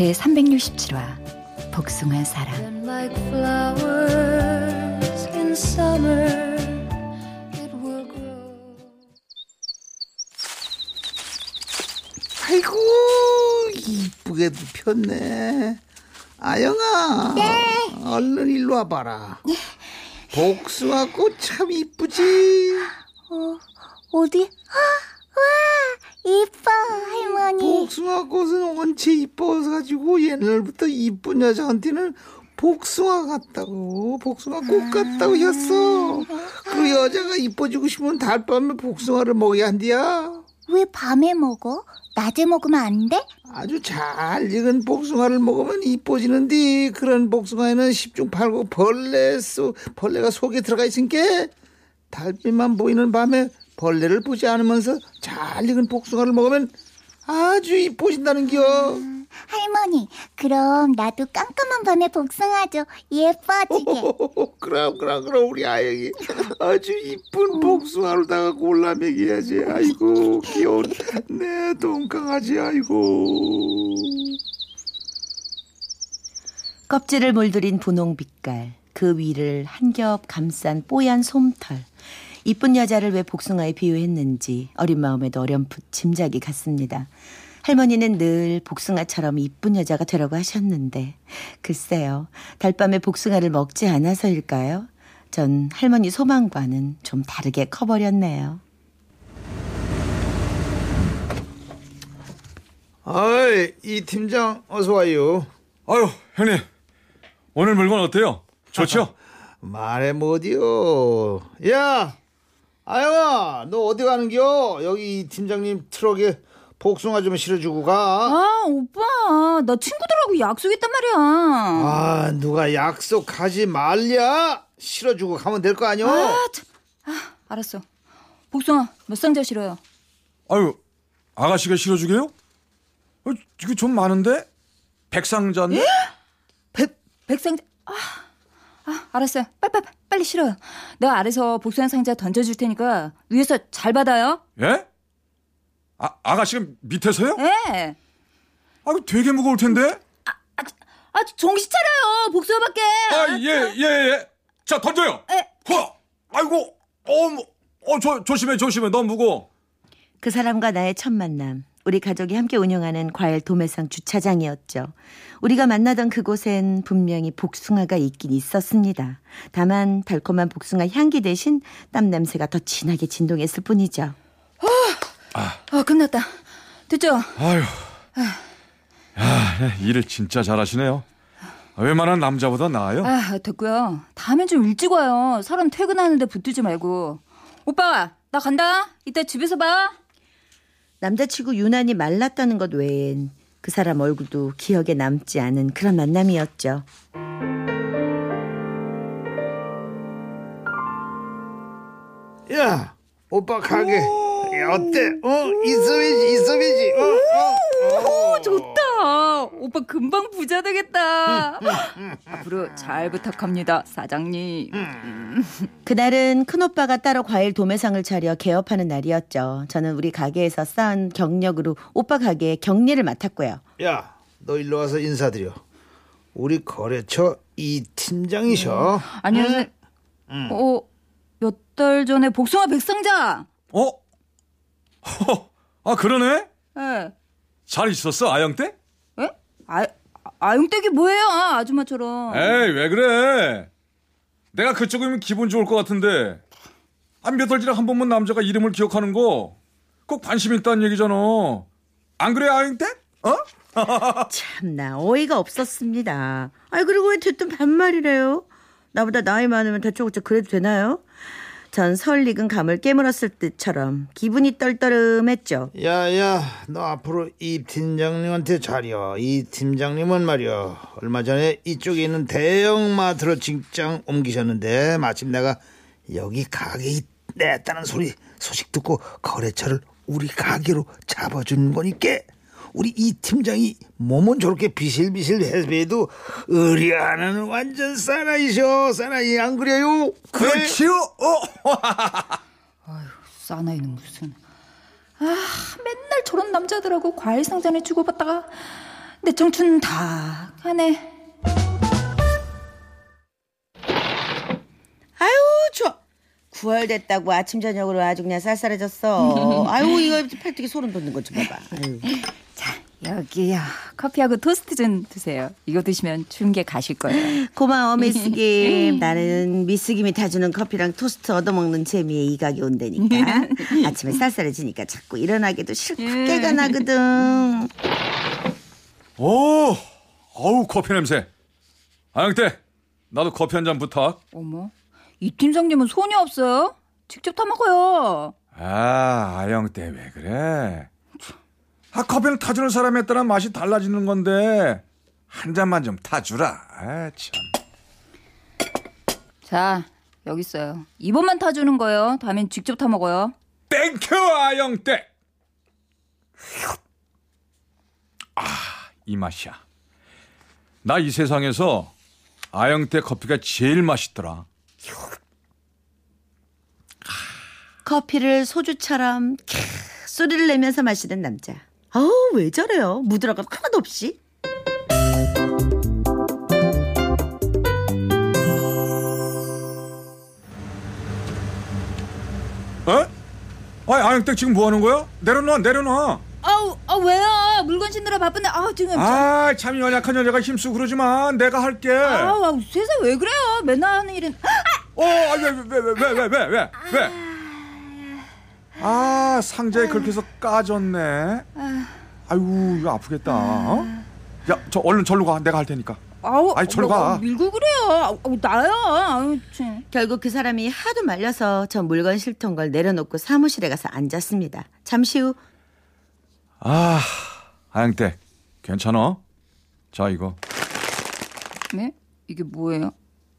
제 367화 복숭아 사랑. 아이고 이쁘게도 폈네. 아영아 네. 얼른 일로 와봐라. 복숭아 꽃 참 이쁘지? 어, 어디? 아, 와, 이뻐, 할머니. 복숭아 꽃은 원체 이뻐서 가지고 옛날부터 이쁜 여자한테는 복숭아 같다고 복숭아 꽃 같다고 했어 그 여자가 이뻐지고 싶으면 달밤에 복숭아를 먹어야 한디야 왜 밤에 먹어? 낮에 먹으면 안 돼? 아주 잘 익은 복숭아를 먹으면 이뻐지는데 그런 복숭아에는 십중팔구 벌레 속 벌레가 속에 들어가 있으니까 달빛만 보이는 밤에 벌레를 보지 않으면서 잘 익은 복숭아를 먹으면 아주 이뻐진다는겨. 할머니, 그럼 나도 깜깜한 밤에 복숭아 줘. 예뻐지게. 그럼 그럼 그럼 우리 아영이 아주 이쁜 복숭아를 다가 골라 먹여야지. 아이고 귀여운 내 동강아지 아이고. 껍질을 물들인 분홍 빛깔, 그 위를 한 겹 감싼 뽀얀 솜털. 이쁜 여자를 왜 복숭아에 비유했는지 어린 마음에도 어렴풋 짐작이 갔습니다. 할머니는 늘 복숭아처럼 이쁜 여자가 되라고 하셨는데 글쎄요 달밤에 복숭아를 먹지 않아서일까요? 전 할머니 소망과는 좀 다르게 커버렸네요. 아이 이 팀장 어서 와요. 아유 형님 오늘 물건 어때요? 좋죠? 말해 뭐디요. 야 아영아 너 어디 가는겨? 여기 이 팀장님 트럭에 복숭아 좀 실어주고 가. 아, 오빠. 나 친구들하고 약속했단 말이야. 아 누가 약속하지 말랴. 실어주고 가면 될 거 아니오? 아, 참. 아, 알았어. 복숭아, 몇 상자 실어요? 아유 아가씨가 실어주게요? 어, 이거 좀 많은데? 백상자인데? 백, 백상자. 아, 아, 알았어요. 빨리, 빨리, 빨리 실어요. 내가 아래서 복숭아 상자 던져줄 테니까 위에서 잘 받아요. 예? 아, 아가씨가 밑에서요? 예. 아, 되게 무거울 텐데? 아, 정신 차려요. 복숭아밖에. 아, 예, 예, 예. 자, 던져요. 에. 허! 아이고, 어, 뭐, 어, 조, 조심해, 조심해. 너무 무거워. 그 사람과 나의 첫 만남. 우리 가족이 함께 운영하는 과일 도매상 주차장이었죠. 우리가 만나던 그곳엔 분명히 복숭아가 있긴 있었습니다. 다만 달콤한 복숭아 향기 대신 땀 냄새가 더 진하게 진동했을 뿐이죠. 아, 끝났다. 됐죠? 아유. 야, 일을 진짜 잘하시네요. 웬만한 남자보다 나아요. 아, 됐고요. 다음엔 좀 일찍 와요. 사람 퇴근하는데 붙들지 말고. 오빠, 나 간다. 이따 집에서 봐. 남자치고 유난히 말랐다는 것 외엔 그 사람 얼굴도 기억에 남지 않은 그런 만남이었죠. 야 오빠 가게 야, 어때? 어 있어야지 있어야지. 어, 어, 어. 좋다. 오빠 금방 부자 되겠다. 앞으로 잘 부탁합니다, 사장님. 그날은 큰오빠가 따로 과일 도매상을 차려 개업하는 날이었죠. 저는 우리 가게에서 쌓은 경력으로 오빠 가게에 격리를 맡았고요. 야, 너 일로 와서 인사드려. 우리 거래처 이 팀장이셔. 안녕하세요. 어, 몇 달 전에 복숭아 백상자. 어? 허, 아, 그러네? 예. 잘 있었어, 아영 때? 예? 아, 아용댁이 뭐예요? 아줌마처럼. 에이, 왜 그래? 내가 그쪽이면 기분 좋을 것 같은데. 한몇달 전에 한 번만 남자가 이름을 기억하는 거, 꼭 관심 있다는 얘기잖아. 안 그래, 때? 어? 참나 어이가 없었습니다. 아이 그리고 왜 대뜸 반말이래요? 나보다 나이 많으면 다짜고짜 그래도 되나요? 전 설익은 감을 깨물었을 때처럼 기분이 떨떠름했죠. 야야 너 앞으로 이 팀장님한테 잘여 이 팀장님은 말이야 얼마 전에 이쪽에 있는 대형 마트로 직장 옮기셨는데 마침 내가 여기 가게 냈다는 소리 소식 듣고 거래처를 우리 가게로 잡아준 거니까 우리 이 팀장이 몸은 저렇게 비실비실 해도 의리하는 완전 사나이셔 사나이 안 그래요? 그래? 그렇지요. 어. 사나이는 무슨. 아, 맨날 저런 남자들하고 과일 상자를 주고받다가 내 청춘 다 가네. 아유 좋아. 9월 됐다고 아침 저녁으로 아주 그냥 쌀쌀해졌어. 아유 이거 팔뚝에 소름 돋는 것 좀 봐봐. 아유. 여기요. 커피하고 토스트 좀 드세요. 이거 드시면 게 가실 거예요. 고마워 미스김. 나는 미스김이 타주는 커피랑 토스트 얻어먹는 재미에 이각이 온다니까. 아침에 쌀쌀해지니까 자꾸 일어나기도 싫고 깨가 나거든. 오, 어우 커피 냄새. 아영태, 나도 커피 한 잔 부탁. 어머, 이 팀장님은 손이 없어요? 직접 타 먹어요. 아, 아영태 왜 그래? 아, 커피는 타주는 사람에 따라 맛이 달라지는 건데 한 잔만 좀 타주라. 아, 참. 자, 여기 있어요. 이번만 타주는 거예요. 다음엔 직접 타 먹어요. Thank you 아영태. 아, 이 맛이야. 나 이 세상에서 아영태 커피가 제일 맛있더라. 커피를 소주처럼 캬 소리를 내면서 마시는 남자. 아우, 왜 저래요? 무드라가 하나도 없이. 어? 아이, 아영땡 지금 뭐 하는 거야? 내려놔, 내려놔. 아우, 아, 왜요? 물건 신느라 바쁜데, 아우, 지금. 아, 참 연약한 여자가 힘쓰고 그러지 마. 내가 할게. 아우, 아우, 세상 왜 그래요? 맨날 하는 일은. 어, 아니, 왜, 왜, 왜, 왜, 왜, 왜, 왜? 왜? 아, 상자에 그렇게 해서 까졌네. 아유, 이거 아프겠다. 어? 야, 저 얼른 절로 가. 내가 할 테니까. 아우, 아이, 저리 뭐, 가. 밀고 그래요. 아우, 나야. 아우, 참. 결국 그 사람이 하도 말려서 저 물건 싫던 걸 내려놓고 사무실에 가서 앉았습니다. 잠시 후 아, 아영태, 괜찮아? 자, 이거. 네? 이게 뭐예요?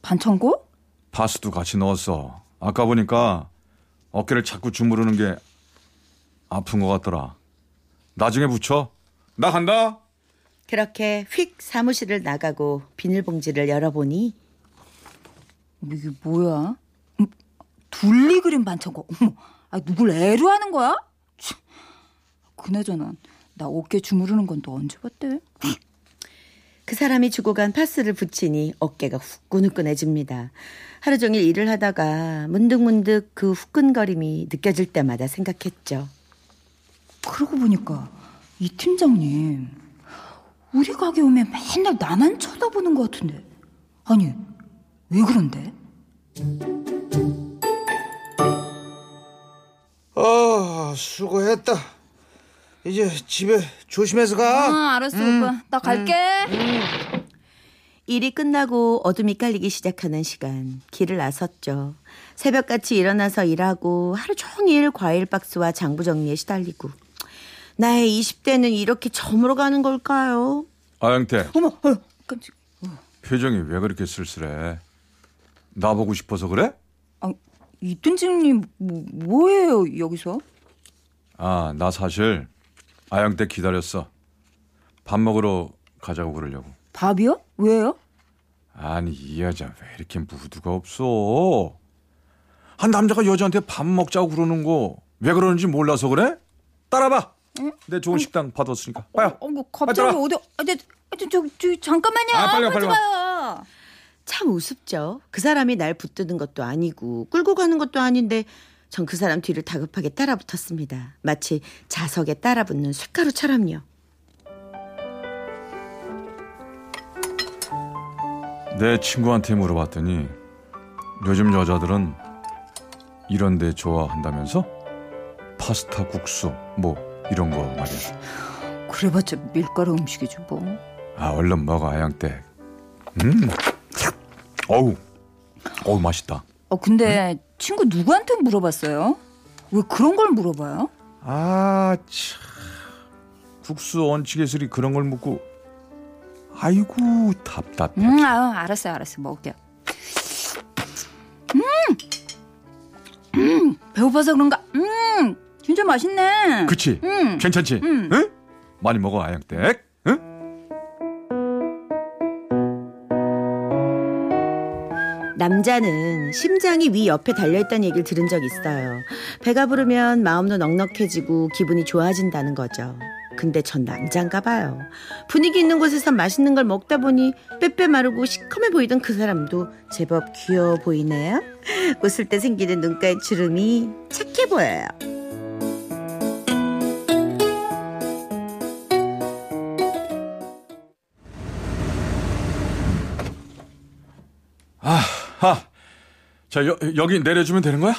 반창고? 파스도 같이 넣었어. 아까 보니까 어깨를 자꾸 주무르는 게 아픈 것 같더라. 나중에 붙여. 나 간다. 그렇게 휙 사무실을 나가고 비닐봉지를 열어보니 뭐 이게 뭐야? 음, 둘리 그림 반창고. 어머, 아, 누굴 애로 하는 거야? 참. 그나저나 나 어깨 주무르는 건 또 언제 봤대? 그 사람이 주고 간 파스를 붙이니 어깨가 후끈후끈해집니다. 하루 종일 일을 하다가 문득문득 그 후끈거림이 느껴질 때마다 생각했죠. 그러고 보니까 이 팀장님 우리 가게 오면 맨날 나만 쳐다보는 것 같은데 아니 왜 그런데? 아 수고했다 이제 집에 조심해서 가아 알았어 오빠 나 갈게 일이 끝나고 어둠이 깔리기 시작하는 시간 길을 나섰죠. 새벽같이 일어나서 일하고 하루 종일 과일 박스와 장부 정리에 시달리고 나의 20대는 이렇게 저물어 가는 걸까요? 아영태, 어머 어, 깜짝 표정이 왜 그렇게 쓸쓸해? 나 보고 싶어서 그래? 아, 이 팀장님 뭐, 뭐예요 여기서? 아, 나 사실 아영태 기다렸어. 밥 먹으러 가자고 그러려고. 밥이요? 왜요? 아니, 이 여자 왜 이렇게 무드가 없어? 한 남자가 여자한테 밥 먹자고 그러는 거 왜 그러는지 몰라서 그래? 따라봐. 내 좋은 식당 받았으니까. 빨리. 어, 뭐 갑자기 따라. 어디 아, 네, 저, 저, 저, 잠깐만요 아, 빨리 와, 빨리 마요 참 우습죠. 그 사람이 날 붙드는 것도 아니고 끌고 가는 것도 아닌데 전 그 사람 뒤를 다급하게 따라붙었습니다. 마치 자석에 따라붙는 쇳가루처럼요. 내 친구한테 물어봤더니 요즘 여자들은 이런 데 좋아한다면서? 파스타 국수 뭐 이런 거 말이야. 그래봤자 밀가루 음식이지 뭐 아 얼른 먹어 아양떼. 음. 어우. 어우 맛있다. 어, 근데 친구 누구한테 물어봤어요? 왜 그런 걸 물어봐요? 아, 참. 국수 얹히개슬이 그런 걸 묻고. 아이고, 답답해. 음, 아유, 알았어요, 알았어요. 먹을게요. 음! 음! 배고파서 그런가? 음! 진짜 맛있네. 그치? 음. 괜찮지? 음. 응? 많이 먹어, 아영댁. 남자는 심장이 위 옆에 달려있다는 얘기를 들은 적 있어요. 배가 부르면 마음도 넉넉해지고 기분이 좋아진다는 거죠. 근데 전 남잔가 봐요. 분위기 있는 곳에서 맛있는 걸 먹다 보니 빼빼 마르고 시커매 보이던 그 사람도 제법 귀여워 보이네요. 웃을 때 생기는 눈가의 주름이 착해 보여요. 아, 자, 여, 여기 내려주면 되는 거야?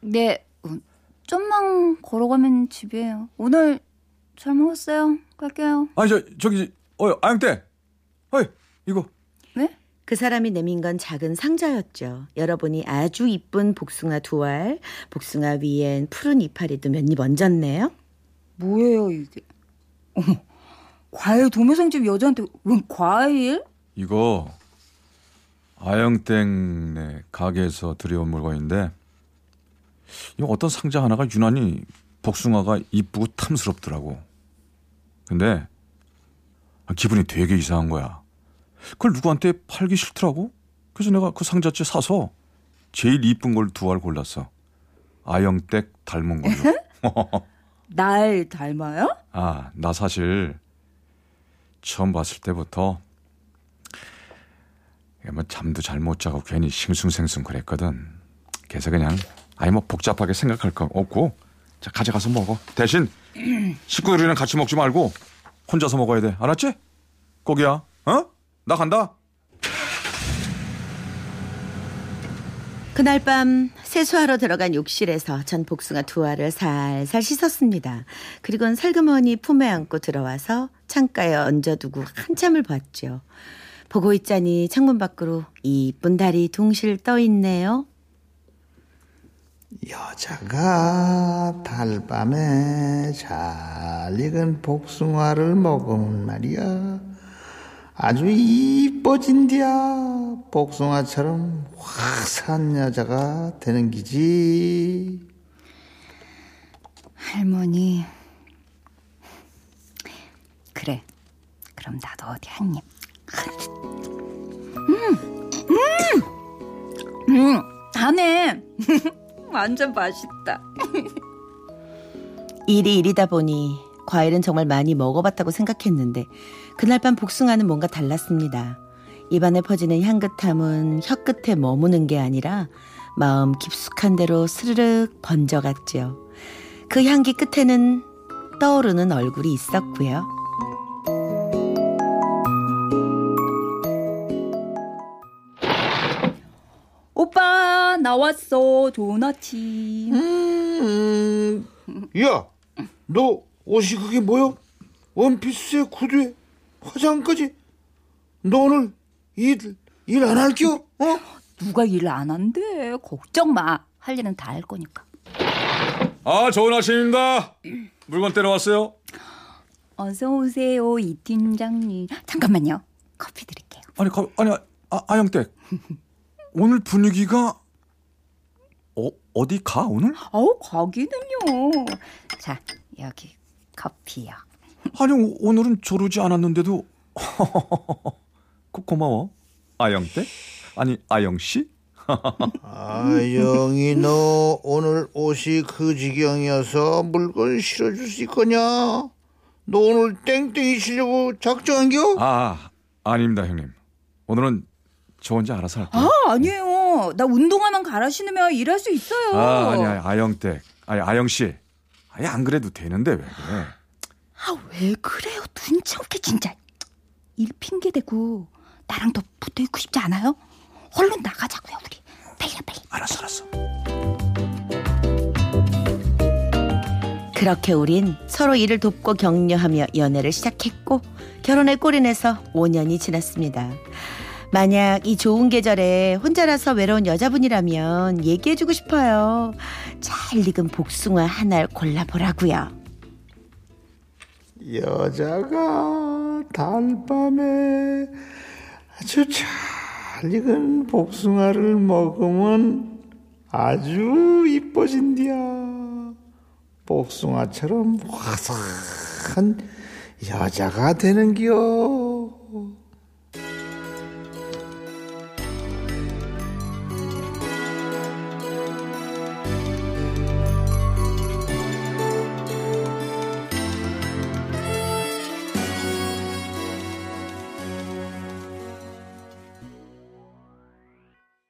네, 음, 좀만 걸어가면 집이에요. 오늘 잘 먹었어요. 갈게요. 아니, 저, 저기, 어, 아영댁. 어이, 이거. 네? 그 사람이 내민 건 작은 상자였죠. 열어보니 아주 이쁜 복숭아 두 알, 복숭아 위엔 푸른 이파리도 몇 입 얹었네요. 뭐예요, 이게? 어머, 과일 도매상집 여자한테 웬 과일? 이거 아영땡 네 가게에서 들여온 물건인데 이 어떤 상자 하나가 유난히 복숭아가 이쁘고 탐스럽더라고. 근데 기분이 되게 이상한 거야. 그걸 누구한테 팔기 싫더라고. 그래서 내가 그 상자째 사서 제일 이쁜 걸 두 알 골랐어. 아영댁 닮은 걸로. 날 닮아요? 아, 나 사실 처음 봤을 때부터 뭐 잠도 잘 못 자고 괜히 싱숭생숭 그랬거든. 그래서 그냥 아예 뭐 복잡하게 생각할 거 없고 자 가져가서 먹어. 대신 식구들이랑 같이 먹지 말고 혼자서 먹어야 돼. 알았지? 꼭이야. 어? 나 간다. 그날 밤 세수하러 들어간 욕실에서 전 복숭아 두 알을 살살 씻었습니다. 그리고는 살그머니 품에 안고 들어와서 창가에 얹어두고 한참을 봤죠. 보고 있자니 창문 밖으로 이쁜 달이 둥실 떠 있네요. 여자가 달밤에 잘 익은 복숭아를 먹으면 말이야 아주 이뻐진디야 복숭아처럼 확산 여자가 되는 기지 할머니. 그래. 그럼 나도 어디 한 입. 음, 음, 음, 다네. 완전 맛있다. 일이 일이다 보니 과일은 정말 많이 먹어봤다고 생각했는데 그날 밤 복숭아는 뭔가 달랐습니다. 입안에 퍼지는 향긋함은 혀 끝에 머무는 게 아니라 마음 깊숙한 데로 스르륵 번져갔죠. 그 향기 끝에는 떠오르는 얼굴이 있었고요. 나왔어 도너츠. 음, 야, 너 옷이 그게 뭐야? 원피스에 구두에 화장까지. 너 오늘 일 일 안 할겨? 어? 누가 일 안 한대. 걱정 마. 할 일은 다 할 거니까. 아 좋은 아침입니다. 물건 때려왔어요. 어서 오세요 이 팀장님. 잠깐만요. 커피 드릴게요. 아니 가, 아니 아, 아영댁 오늘 분위기가 어 어디 가 오늘? 어우 거기는요. 자 여기 커피요. 아니 오- 오늘은 조르지 않았는데도 고, 고마워 아영댁 아니 아영 씨 아영이 너 오늘 옷이 그 지경이어서 물건 실어줄 수 있거냐? 너 오늘 땡땡이 치려고 작정한겨? 아 아닙니다 형님 오늘은 저 혼자 알아서 할게요 아 아니에요. 나 운동화만 갈아 신으면 일할 수 있어요. 아 아니 아니 아영댁 아니 아영씨 아예 안 그래도 되는데 왜 그래 아, 왜 그래요? 눈치 없게 진짜. 일 핑계 대고 나랑 더 붙어 있고 싶지 않아요? 얼른 나가자고요, 우리. 빨리 빨리. 알았어 알았어 그렇게 우린 서로 일을 돕고 격려하며 연애를 시작했고 결혼에 꼴인해서 5년이 지났습니다. 만약 이 좋은 계절에 혼자라서 외로운 여자분이라면 얘기해주고 싶어요. 잘 익은 복숭아 하나를 골라보라고요. 여자가 달밤에 아주 잘 익은 복숭아를 먹으면 아주 이뻐진디야. 복숭아처럼 화사한 여자가 되는겨.